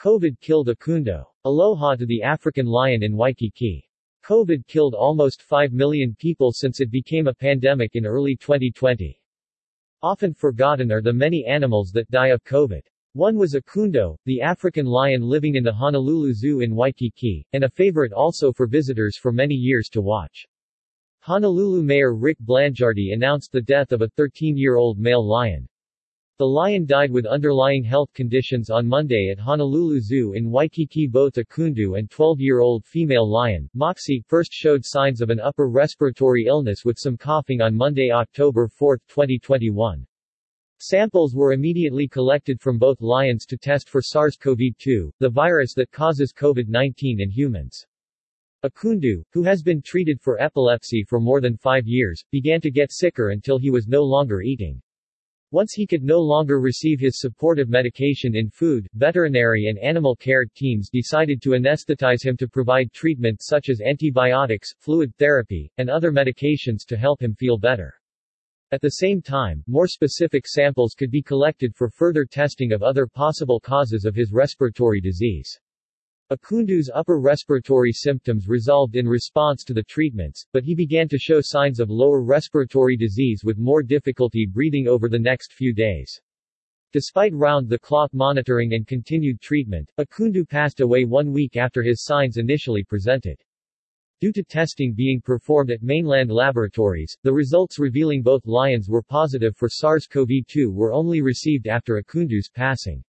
COVID killed Akundo. Aloha to the African lion in Waikiki. COVID killed almost 5 million people since it became a pandemic in early 2020. Often forgotten are the many animals that die of COVID. One was Akundo, the African lion living in the Honolulu Zoo in Waikiki, and a favorite also for visitors for many years to watch. Honolulu Mayor Rick Blangiardi announced the death of a 13-year-old male lion. The lion died with underlying health conditions on Monday at Honolulu Zoo in Waikiki. Both Akundu and 12-year-old female lion, Moxie, first showed signs of an upper respiratory illness with some coughing on Monday, October 4, 2021. Samples were immediately collected from both lions to test for SARS-CoV-2, the virus that causes COVID-19 in humans. Akundu, who has been treated for epilepsy for more than five years, began to get sicker until he was no longer eating. Once he could no longer receive his supportive medication in food, veterinary and animal care teams decided to anesthetize him to provide treatment such as antibiotics, fluid therapy, and other medications to help him feel better. At the same time, more specific samples could be collected for further testing of other possible causes of his respiratory disease. Akundu's upper respiratory symptoms resolved in response to the treatments, but he began to show signs of lower respiratory disease with more difficulty breathing over the next few days. Despite round-the-clock monitoring and continued treatment, Akundu passed away one week after his signs initially presented. Due to testing being performed at mainland laboratories, the results revealing both lions were positive for SARS-CoV-2 were only received after Akundu's passing.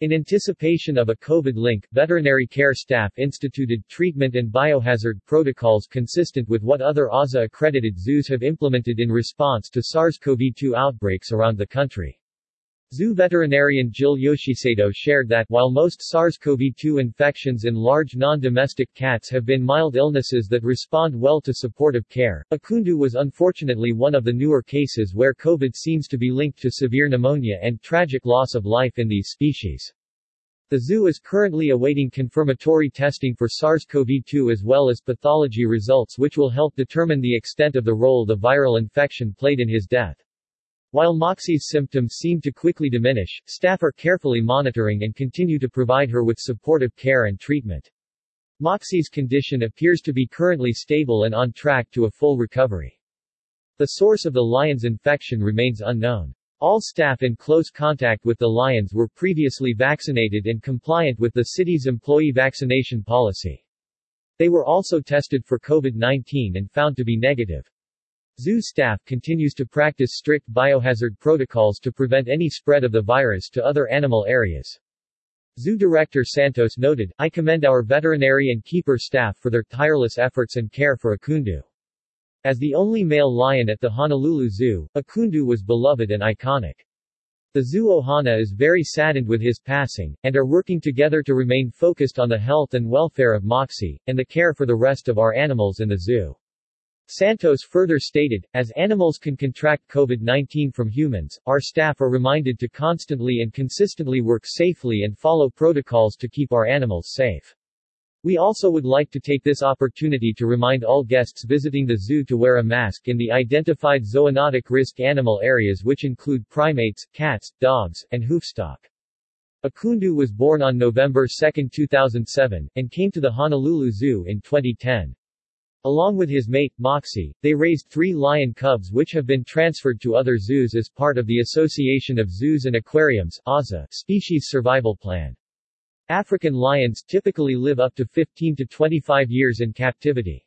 In anticipation of a COVID link, veterinary care staff instituted treatment and biohazard protocols consistent with what other AZA-accredited zoos have implemented in response to SARS-CoV-2 outbreaks around the country. Zoo veterinarian Jill Yoshicedo shared that, while most SARS-CoV-2 infections in large non-domestic cats have been mild illnesses that respond well to supportive care, Akundu was unfortunately one of the newer cases where COVID seems to be linked to severe pneumonia and tragic loss of life in these species. The zoo is currently awaiting confirmatory testing for SARS-CoV-2 as well as pathology results which will help determine the extent of the role the viral infection played in his death. While Moxie's symptoms seem to quickly diminish, staff are carefully monitoring and continue to provide her with supportive care and treatment. Moxie's condition appears to be currently stable and on track to a full recovery. The source of the lion's infection remains unknown. All staff in close contact with the lions were previously vaccinated and compliant with the city's employee vaccination policy. They were also tested for COVID-19 and found to be negative. Zoo staff continues to practice strict biohazard protocols to prevent any spread of the virus to other animal areas. Zoo Director Santos noted, I commend our veterinary and keeper staff for their tireless efforts and care for Akundu. As the only male lion at the Honolulu Zoo, Akundu was beloved and iconic. The Zoo Ohana is very saddened with his passing, and are working together to remain focused on the health and welfare of Moxie, and the care for the rest of our animals in the zoo. Santos further stated, as animals can contract COVID-19 from humans, our staff are reminded to constantly and consistently work safely and follow protocols to keep our animals safe. We also would like to take this opportunity to remind all guests visiting the zoo to wear a mask in the identified zoonotic risk animal areas which include primates, cats, dogs, and hoofstock. Akundu was born on November 2, 2007, and came to the Honolulu Zoo in 2010. Along with his mate, Moxie, they raised three lion cubs which have been transferred to other zoos as part of the Association of Zoos and Aquariums AZA, species survival plan. African lions typically live up to 15 to 25 years in captivity.